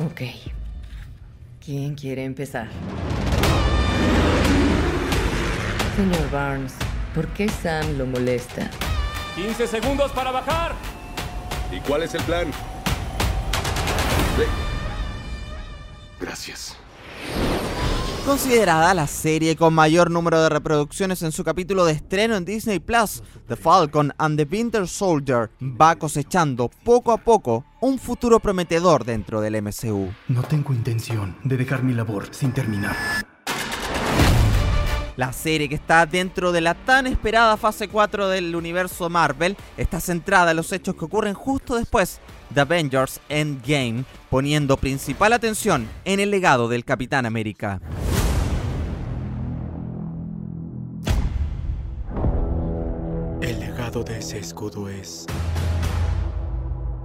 Ok. ¿Quién quiere empezar? Señor Barnes, ¿por qué Sam lo molesta? 15 segundos para bajar. ¿Y cuál es el plan? Gracias. Considerada la serie con mayor número de reproducciones en su capítulo de estreno en Disney Plus, The Falcon and the Winter Soldier va cosechando poco a poco un futuro prometedor dentro del MCU. No tengo intención de dejar mi labor sin terminar. La serie que está dentro de la tan esperada fase 4 del universo Marvel está centrada en los hechos que ocurren justo después de Avengers Endgame, poniendo principal atención en el legado del Capitán América. De ese escudo es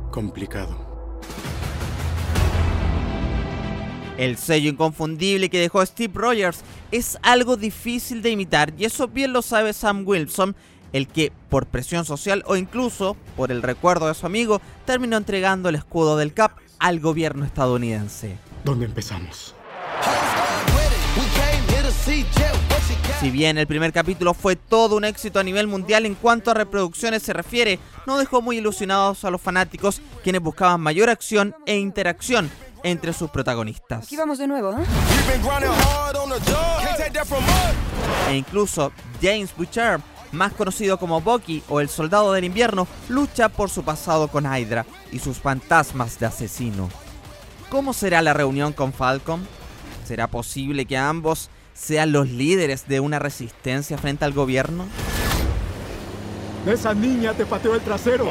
complicado. El sello inconfundible que dejó Steve Rogers es algo difícil de imitar y eso bien lo sabe Sam Wilson, el que por presión social o incluso por el recuerdo de su amigo terminó entregando el escudo del Cap al gobierno estadounidense. ¿Dónde empezamos? Si bien el primer capítulo fue todo un éxito a nivel mundial en cuanto a reproducciones se refiere, no dejó muy ilusionados a los fanáticos quienes buscaban mayor acción e interacción entre sus protagonistas. Aquí vamos de nuevo, ¿eh? E incluso James Butcher, más conocido como Bucky o el Soldado del Invierno, lucha por su pasado con Hydra y sus fantasmas de asesino. ¿Cómo será la reunión con Falcon? ¿Será posible que ambos sean los líderes de una resistencia frente al gobierno? Esa niña te pateó el trasero.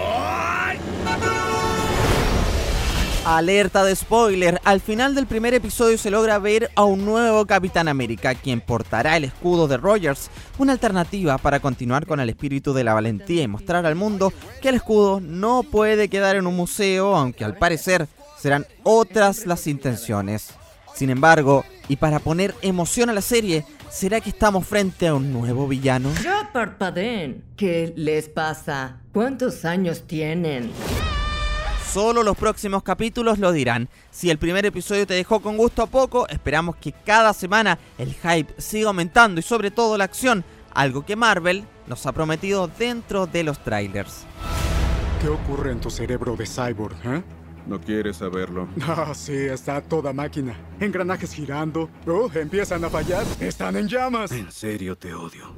Alerta de spoiler, al final del primer episodio se logra ver a un nuevo Capitán América, quien portará el escudo de Rogers, una alternativa para continuar con el espíritu de la valentía y mostrar al mundo que el escudo no puede quedar en un museo, aunque al parecer serán otras las intenciones. Sin embargo, y para poner emoción a la serie, ¿será que estamos frente a un nuevo villano? Ya parpadeen. ¿Qué les pasa? ¿Cuántos años tienen? Solo los próximos capítulos lo dirán. Si el primer episodio te dejó con gusto a poco, esperamos que cada semana el hype siga aumentando y sobre todo la acción, algo que Marvel nos ha prometido dentro de los trailers. ¿Qué ocurre en tu cerebro de cyborg, eh? No quieres saberlo. Ah, sí, está toda máquina. Engranajes girando. Oh, empiezan a fallar. Están en llamas. En serio te odio.